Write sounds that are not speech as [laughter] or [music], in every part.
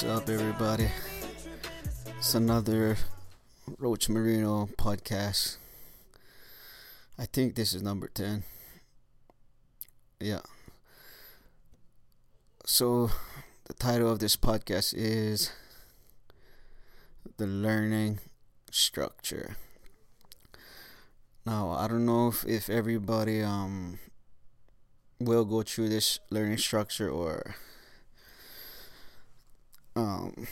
What's up, everybody? It's another Roach Marino podcast. I think this is number 10. Yeah. So, the title of this podcast is The Learning Structure. Now, I don't know if, if everybody um will go through this learning structure or um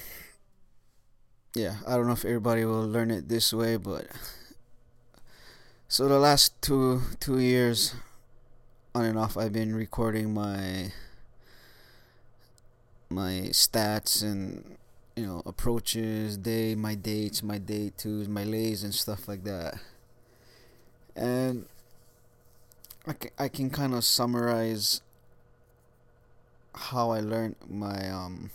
yeah, I don't know if everybody will learn it this way, but so the last two two years on and off I've been recording my my stats and you know approaches, day, my dates, my day twos, my lays and stuff like that. And I can, I can kind of summarize how I learned my um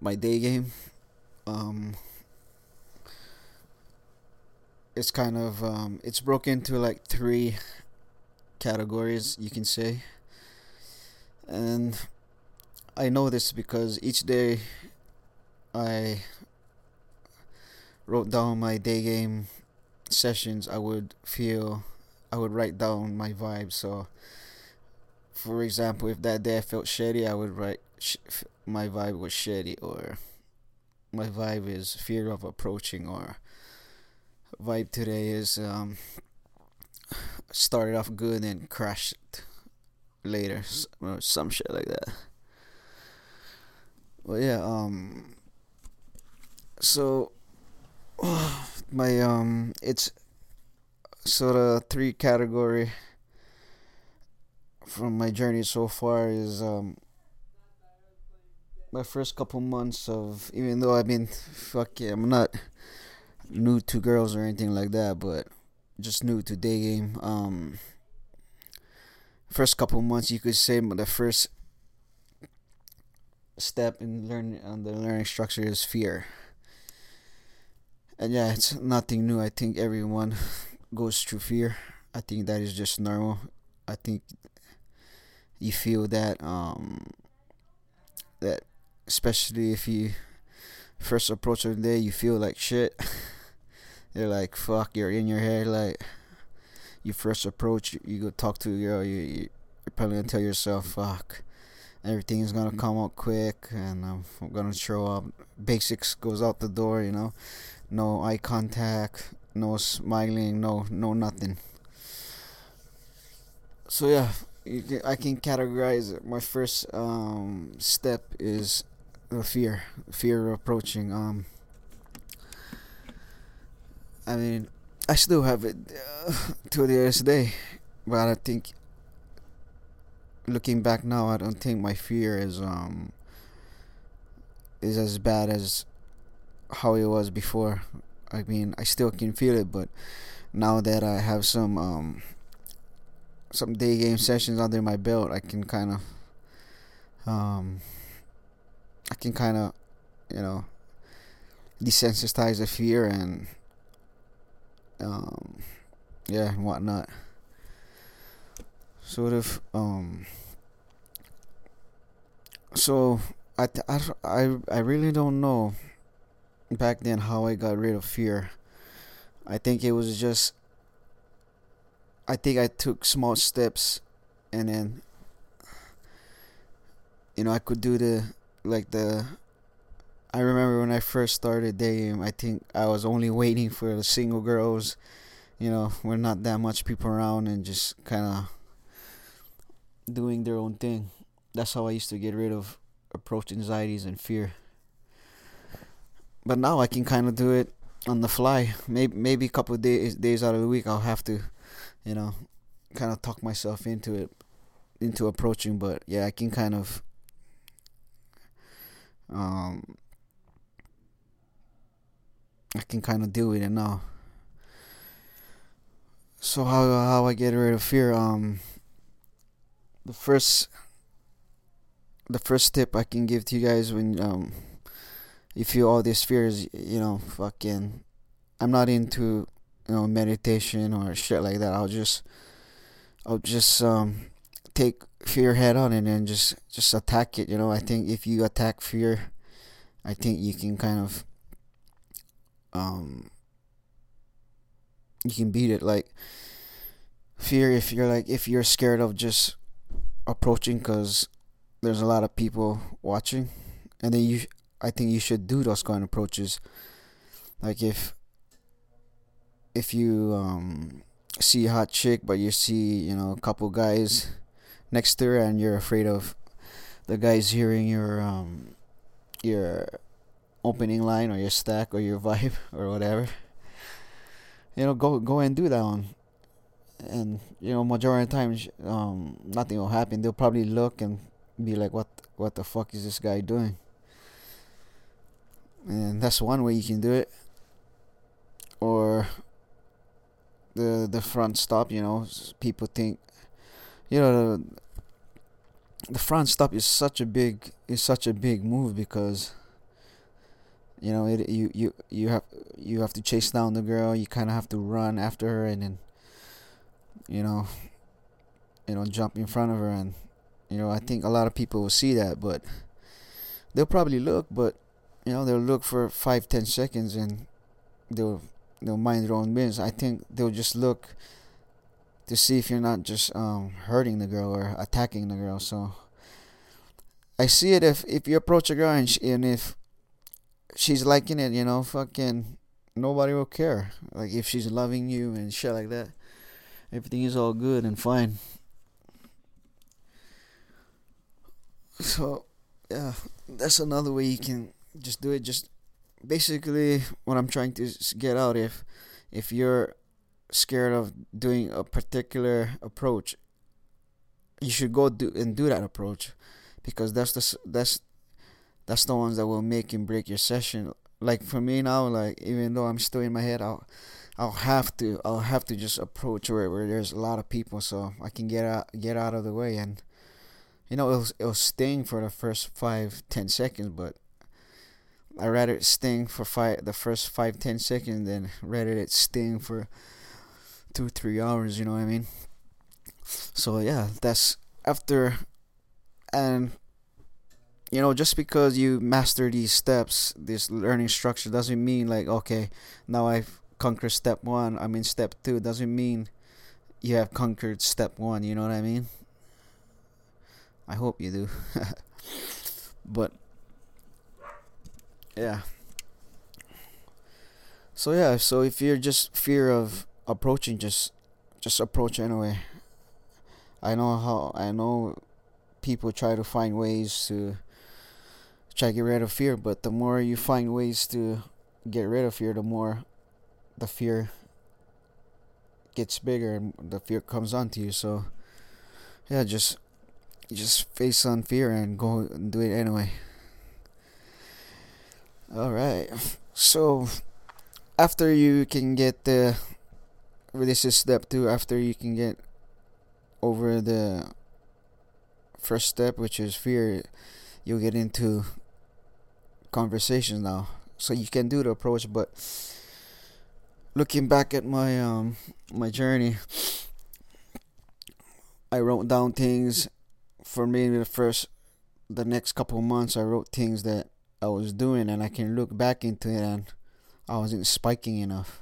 my day game. Um, it's kind of um, it's broken into like three categories you can say, and I know this because each day I wrote down my day game sessions I would feel I would write down my vibe so for example if that day I felt shitty I would write sh- my vibe was shitty or my vibe is fear of approaching or vibe today is um started off good and crashed later or some shit like that. Well yeah um so [sighs] my um it's sort of three category from my journey so far is um my first couple months of even though I've been fuck yeah, I'm not new to girls or anything like that, but just new to day game. Um first couple months you could say the first step in learning on the learning structure is fear and yeah, it's nothing new. I think everyone goes through fear. I think that is just normal. I think you feel that um that especially if you first approach a day you feel like shit. [laughs] you're like fuck. You're in your head like you first approach. You go talk to your you you're probably gonna tell yourself fuck. Everything's gonna come out quick, and I'm gonna show up. Basics goes out the door, you know no eye contact, no smiling, no no nothing. So yeah, I can categorize it. My first um, step is the fear, fear of approaching. Um, I mean, I still have it uh, to this day, but I think looking back now, I don't think my fear is um is as bad as how it was before. I mean, I still can feel it, but now that I have some um, some day game sessions under my belt, I can kind of um, I can kind of you know desensitize the fear and um, yeah and whatnot. Sort of um, so I, I, I, I really don't know back then how I got rid of fear. I think it was just I think I took small steps and then you know I could do the like the I remember when I first started dating I think I was only waiting for the single girls you know we're not that much people around and just kind of doing their own thing that's how I used to get rid of approach anxieties and fear but now I can kind of do it on the fly. Maybe maybe a couple days days out of the week I'll have to, you know, kind of talk myself into it, into approaching. But yeah, I can kind of, um, I can kind of deal with it now. So how how I get rid of fear? Um, the first the first tip I can give to you guys when um if you feel all these fears, you know, fucking. I'm not into, you know, meditation or shit like that. I'll just, I'll just um, take fear head on and then just just attack it. You know, I think if you attack fear, I think you can kind of um you can beat it like fear if you're like if you're scared of just approaching because there's a lot of people watching and then you i think you should do those kind of approaches like if if you um see a hot chick but you see you know a couple guys next to her and you're afraid of the guys hearing your um your opening line or your stack or your [laughs] vibe or whatever you know go go and do that one. And you know majority of times um nothing will happen. They'll probably look and be like what what the fuck is this guy doing? And that's one way you can do it. Or the the front stop you know people think you know the, front stop is such a big is such a big move because you know it you you you have you have to chase down the girl you kind of have to run after her and then you know you know jump in front of her and you know i think a lot of people will see that but they'll probably look but you know they'll look for five ten seconds and they'll they'll mind their own business i think they'll just look to see if you're not just um, hurting the girl or attacking the girl so i see it if if you approach a girl and, she, and if she's liking it you know fucking nobody will care like if she's loving you and shit like that everything is all good and fine. So, yeah, that's another way you can just do it. Just basically, what I'm trying to get out if if you're scared of doing a particular approach, you should go do and do that approach because that's the that's that's the ones that will make and break your session. Like for me now, like even though I'm still in my head, I'll I'll have to I'll have to just approach where, where there's a lot of people so I can get out get out of the way and you know it'll it'll sting for the first five ten seconds but I rather it sting for five the first five ten seconds than rather it sting for two three hours you know what I mean so yeah that's after and you know just because you master these steps this learning structure doesn't mean like okay now I've conquered step one, I mean step two doesn't mean you have conquered step one, you know what I mean? I hope you do. [laughs] but yeah. So yeah, so if you're just fear of approaching just just approach anyway. I know how I know people try to find ways to try to get rid of fear, but the more you find ways to get rid of fear, the more the fear gets bigger and the fear comes onto you. So yeah, just just face on fear and go and do it anyway. All right. So after you can get the this is step 2 after you can get over the first step which is fear you'll get into conversations now so you can do the approach but looking back at my um my journey, I wrote down things for maybe the first the next couple months I wrote things that I was doing and I can look back into it and I wasn't spiking enough.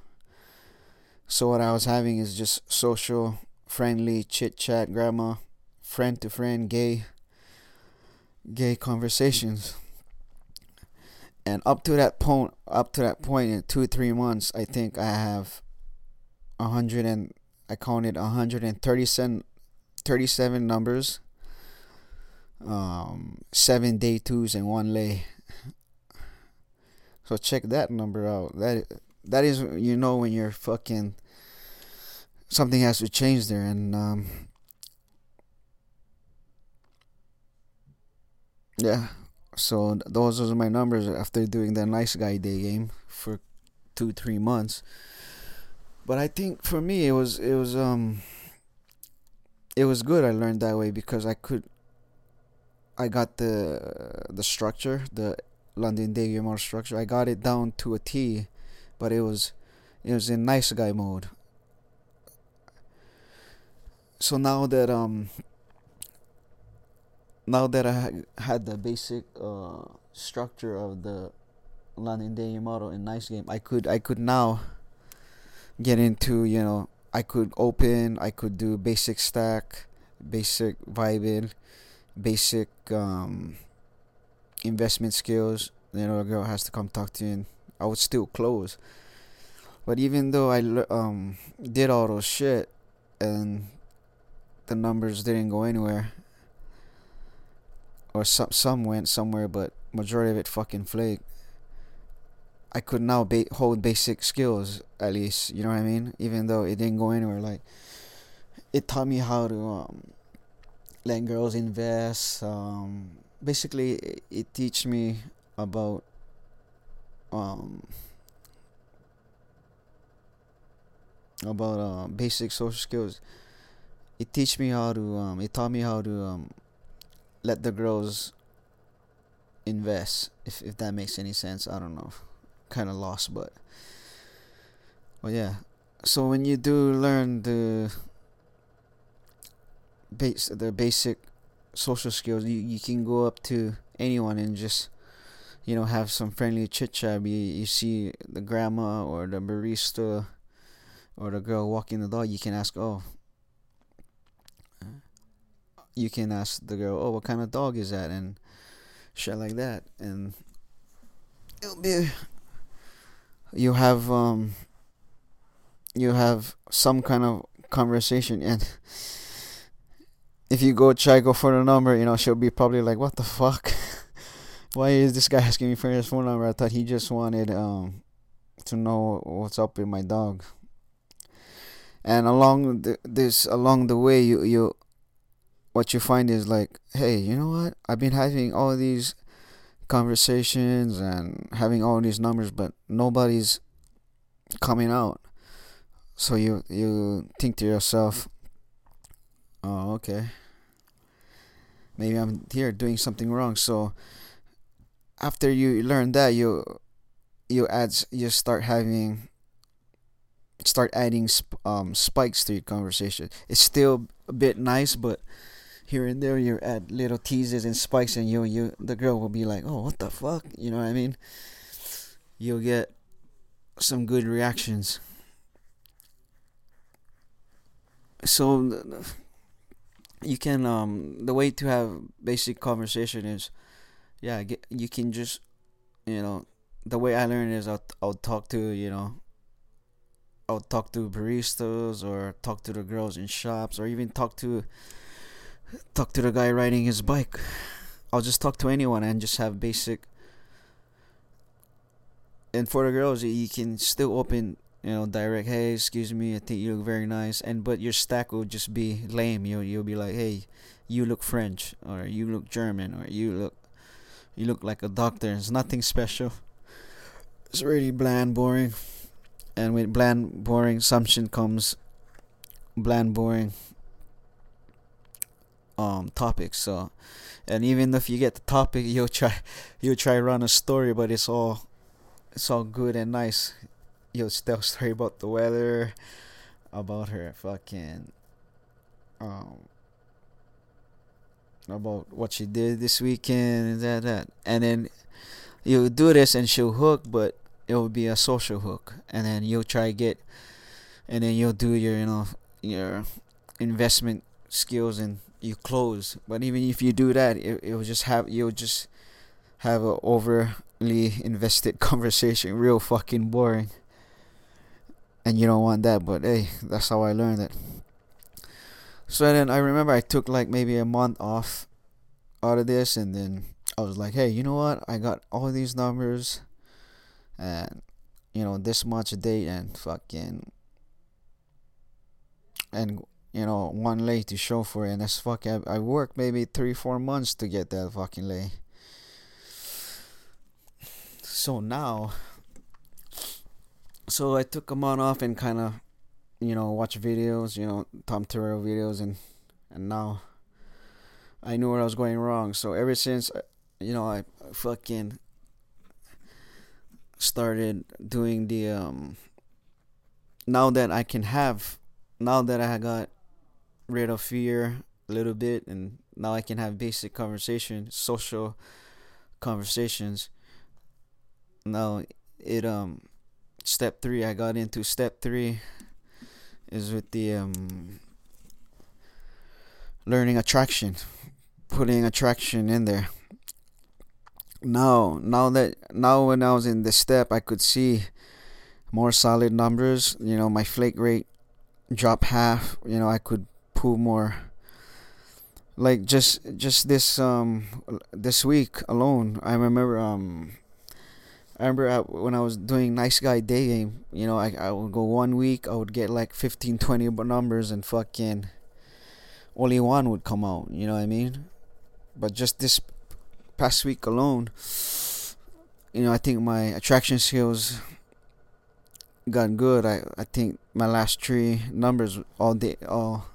So what I was having is just social, friendly chit chat, grandma, friend to friend, gay gay conversations. And up to that point up to that point in two three months i think i have a hundred and i counted 137 37 numbers. Um seven day twos and one lay so check that number out that that is you know when you're fucking something has to change there and um yeah so those are my numbers after doing the nice guy day game for two three months. But I think for me it was it was um it was good I learned that way because I could I got the the structure the London model structure I got it down to a T, but it was it was in nice guy mode. So now that um now that I had the basic uh, structure of the London day model in nice game, I could I could now get into you know I could open, I could do basic stack, basic vibing, basic um, investment skills. You know, a girl has to come talk to you, and I would still close. But even though I um, did all those shit and the numbers didn't go anywhere, or some some went somewhere, but majority of it fucking flaked. I could now ba- hold basic skills at least. You know what I mean? Even though it didn't go anywhere, like it taught me how to um, let girls invest. Um, basically, it, it teach me about um, about uh, basic social skills. It teach me how to. Um, it taught me how to um, let the girls invest. If if that makes any sense, I don't know. Kind of lost, but well, yeah. So when you do learn the base the basic social skills, you you can go up to anyone and just you know have some friendly chit chat. You you see the grandma or the barista or the girl walking the dog, you can ask, oh, you can ask the girl, oh, what kind of dog is that, and shit like that, and it'll be you have um you have some kind of conversation. And if you go try go for the number you know she'll be probably like what the fuck? [laughs] Why is this guy asking me for his phone number? I thought he just wanted um to know what's up with my dog. And along the, this along the way you you what you find is like hey you know what? I've been having all these conversations and having all these numbers but nobody's coming out. So you you think to yourself oh okay maybe i'm here doing something wrong so after you learn that you you add you start having start adding um, spikes to your conversation. It's still a bit nice, but here and there you add little teases and spikes, and you you the girl will be like, "Oh, what the fuck?" You know what I mean? You'll get some good reactions. So you can um the way to have basic conversation is yeah get, you can just you know the way I learn is I'll I'll talk to you know I'll talk to baristas or talk to the girls in shops or even talk to talk to the guy riding his bike. I'll just talk to anyone and just have basic. And for the girls, you can still open, you know, direct. Hey, excuse me, I think you look very nice. And but your stack will just be lame. You you'll be like, hey, you look French or you look German or you look, you look like a doctor. It's nothing special. It's really bland, boring and with bland boring assumption comes bland boring um topics so and even if you get the topic [laughs] you'll try you'll try run a story but it's all it's all good and nice you'll tell story about the weather about her fucking um about what she did this weekend and that that. And then you do this and she'll hook but it will be a social hook. And then you'll try get and then you'll do your you know your investment skills and you close but even if you do that it, it will just have you'll just have a overly invested [laughs] conversation. Real fucking boring and you don't want that but hey that's how i learned it. So then i remember i took like maybe a month off out of this and then i was like hey you know what? I got all these numbers and you know this much a day and fucking and you know one lay to show for it and that's fucking I, I worked maybe three four months to get that fucking lay. So now so I took a month off and kind of you know watch videos you know Tom Torero videos and and now I knew where I was going wrong so ever since you know I fucking started doing the um now that I can have now that I got rid of fear a little bit, and now I can have basic conversation, social conversations. Now it um step three. I got into step three is with the um learning attraction, putting attraction in there. Now, now that now when I was in this step, I could see more solid numbers. You know, my flake rate drop half. You know, I could pull more. Like just just this um this week alone, I remember um I remember I, when I was doing nice guy day game, you know, I I would go one week, I would get like 15, 20 numbers, and fucking only one would come out. You know what I mean? But just this past week alone, you know, I think my attraction skills got good. I I think my last three numbers all day all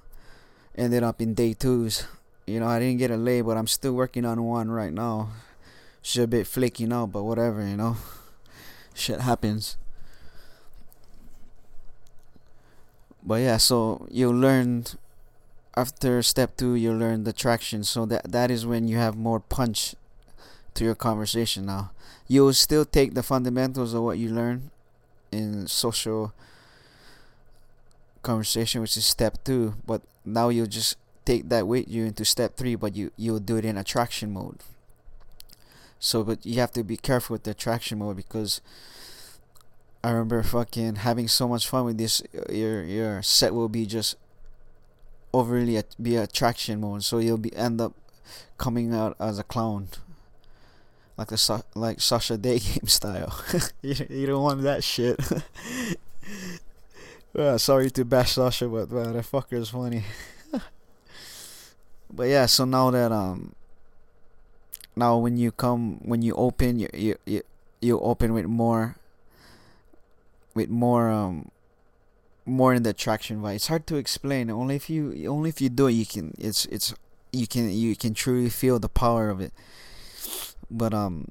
ended up in day twos. You know, I didn't get a lay, but I'm still working on one right now. She's a bit flaky now, but whatever, you know. Shit happens. But yeah, so you learned after step two you learn the traction so that that is when you have more punch to your conversation now you'll still take the fundamentals of what you learn in social conversation, which is step two. But now you'll just take that with you into step three, but you you'll do it in attraction mode. So, but you have to be careful with the attraction mode because I remember fucking having so much fun with this. Your your set will be just overly at, be attraction mode, so you'll be end up coming out as a clown like the like Sasha Day [laughs] game style. [laughs] you, you don't want that shit. [laughs] well, sorry to bash Sasha, but well, that fucker is funny. but yeah, so now that um, now when you come when you open you you you, you open with more with more um more in the attraction vibe. It's hard to explain. Only if you only if you do it, you can. It's it's you can you can truly feel the power of it but um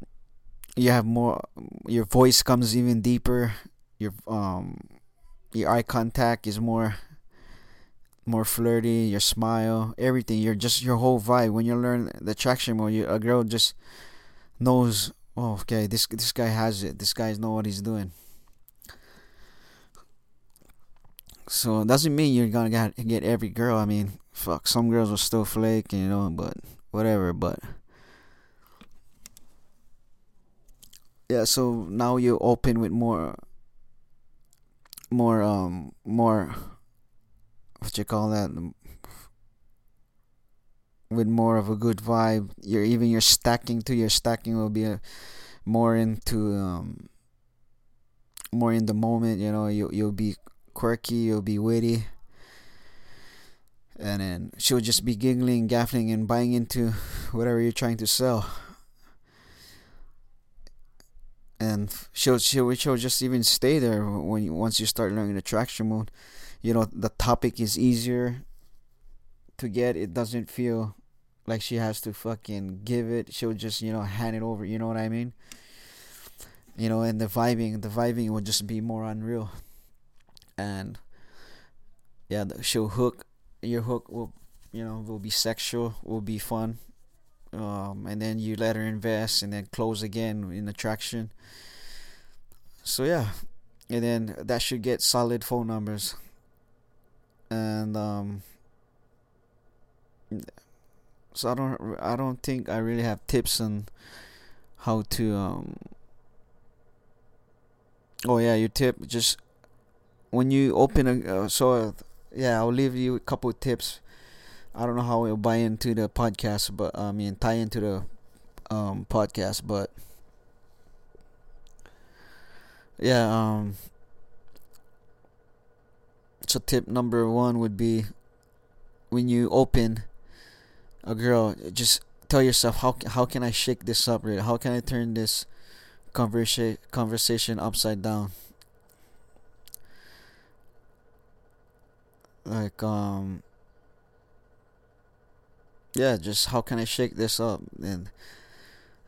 you have more your voice comes even deeper your um your eye contact is more more flirty your smile everything. You're just your whole vibe. When you learn the attraction mode you, a girl just knows oh okay this this guy has it. This guy know what he's doing. So it doesn't mean you're gonna get, get every girl. I mean fuck some girls will still flake you know but whatever but yeah so now you're open with more more um more what you call that with more of a good vibe. You're even your stacking to your stacking will be a, more into um more in the moment you know. You you'll be quirky you'll be witty and then she'll just be giggling gaffling and buying into whatever you're trying to sell. And she'll she'll she'll just even stay there when you, once you start learning the traction mode. You know the topic is easier to get. It doesn't feel like she has to fucking give it. She'll just you know hand it over. You know what I mean? You know, and the vibing, the vibing will just be more unreal. And yeah, she'll hook. Your hook will, you know, will be sexual. Will be fun um, and then you let her invest and then close again in attraction so yeah and then that should get solid phone numbers and um, so i don't i don't think i really have tips on how to um oh yeah your tip just when you open a uh, so yeah i'll leave you a couple tips I don't know how it'll buy into the podcast, but I mean tie into the um, podcast, but yeah. Um, so tip number one would be when you open a girl, just tell yourself how how can I shake this up? Right? How can I turn this conversation conversation upside down? Like um yeah, just how can I shake this up? And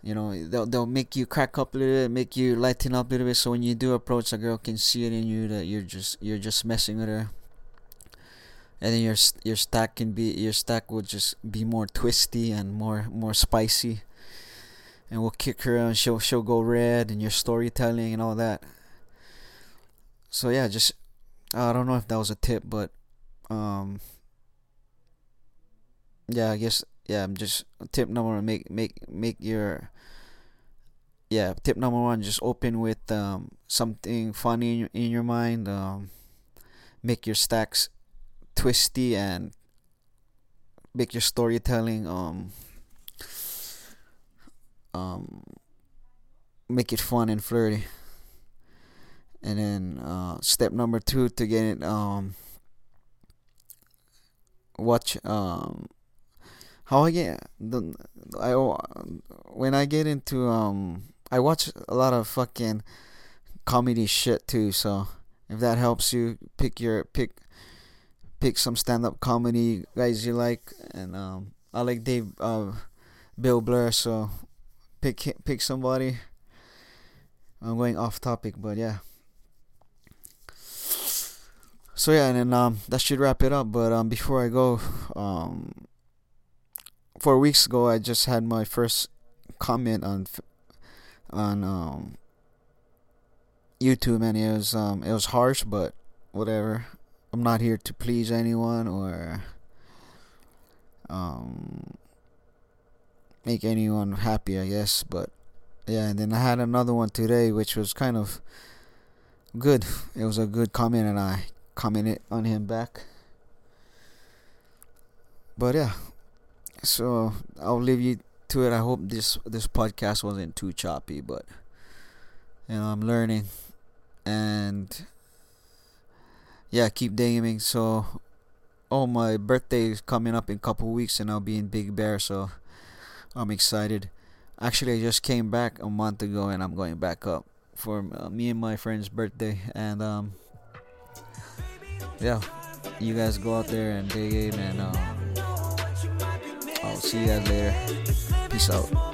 you know, they'll they'll make you crack up a little bit, make you lighten up a little bit. So when you do approach, a girl can see it in you that you're just you're just messing with her. and then your your stack can be your stack will just be more twisty and more more spicy and we'll kick her and she'll she'll go red and your storytelling and all that so yeah just i don't know if that was a tip but um yeah i guess yeah i'm just tip number one make make make your yeah tip number one just open with um something funny in your, in your mind um make your stacks twisty and make your storytelling um um make it fun and flirty. And then uh, step number two to get it um watch um how I get the I when I get into um I watch a lot of fucking comedy shit too so if that helps you pick your pick pick some stand up comedy guys you like and um I like Dave uh Bill Burr so pick pick somebody. I'm going off topic but yeah. So yeah and then um that should wrap it up but um before I go um four weeks ago I just had my first comment on on um YouTube and it was um it was harsh but whatever. I'm not here to please anyone or um make anyone happy I guess but yeah and then I had another one today which was kind of good. It was a good comment and I commented on him back. But yeah so I'll leave you to it I hope this this podcast wasn't too choppy but you know I'm learning and yeah, keep gaming. So, oh, my birthday is coming up in a couple weeks, and I'll be in Big Bear, so I'm excited. Actually, I just came back a month ago, and I'm going back up for uh, me and my friend's birthday, and um, yeah, you guys go out there and day game, and I'll see you guys later. Peace out.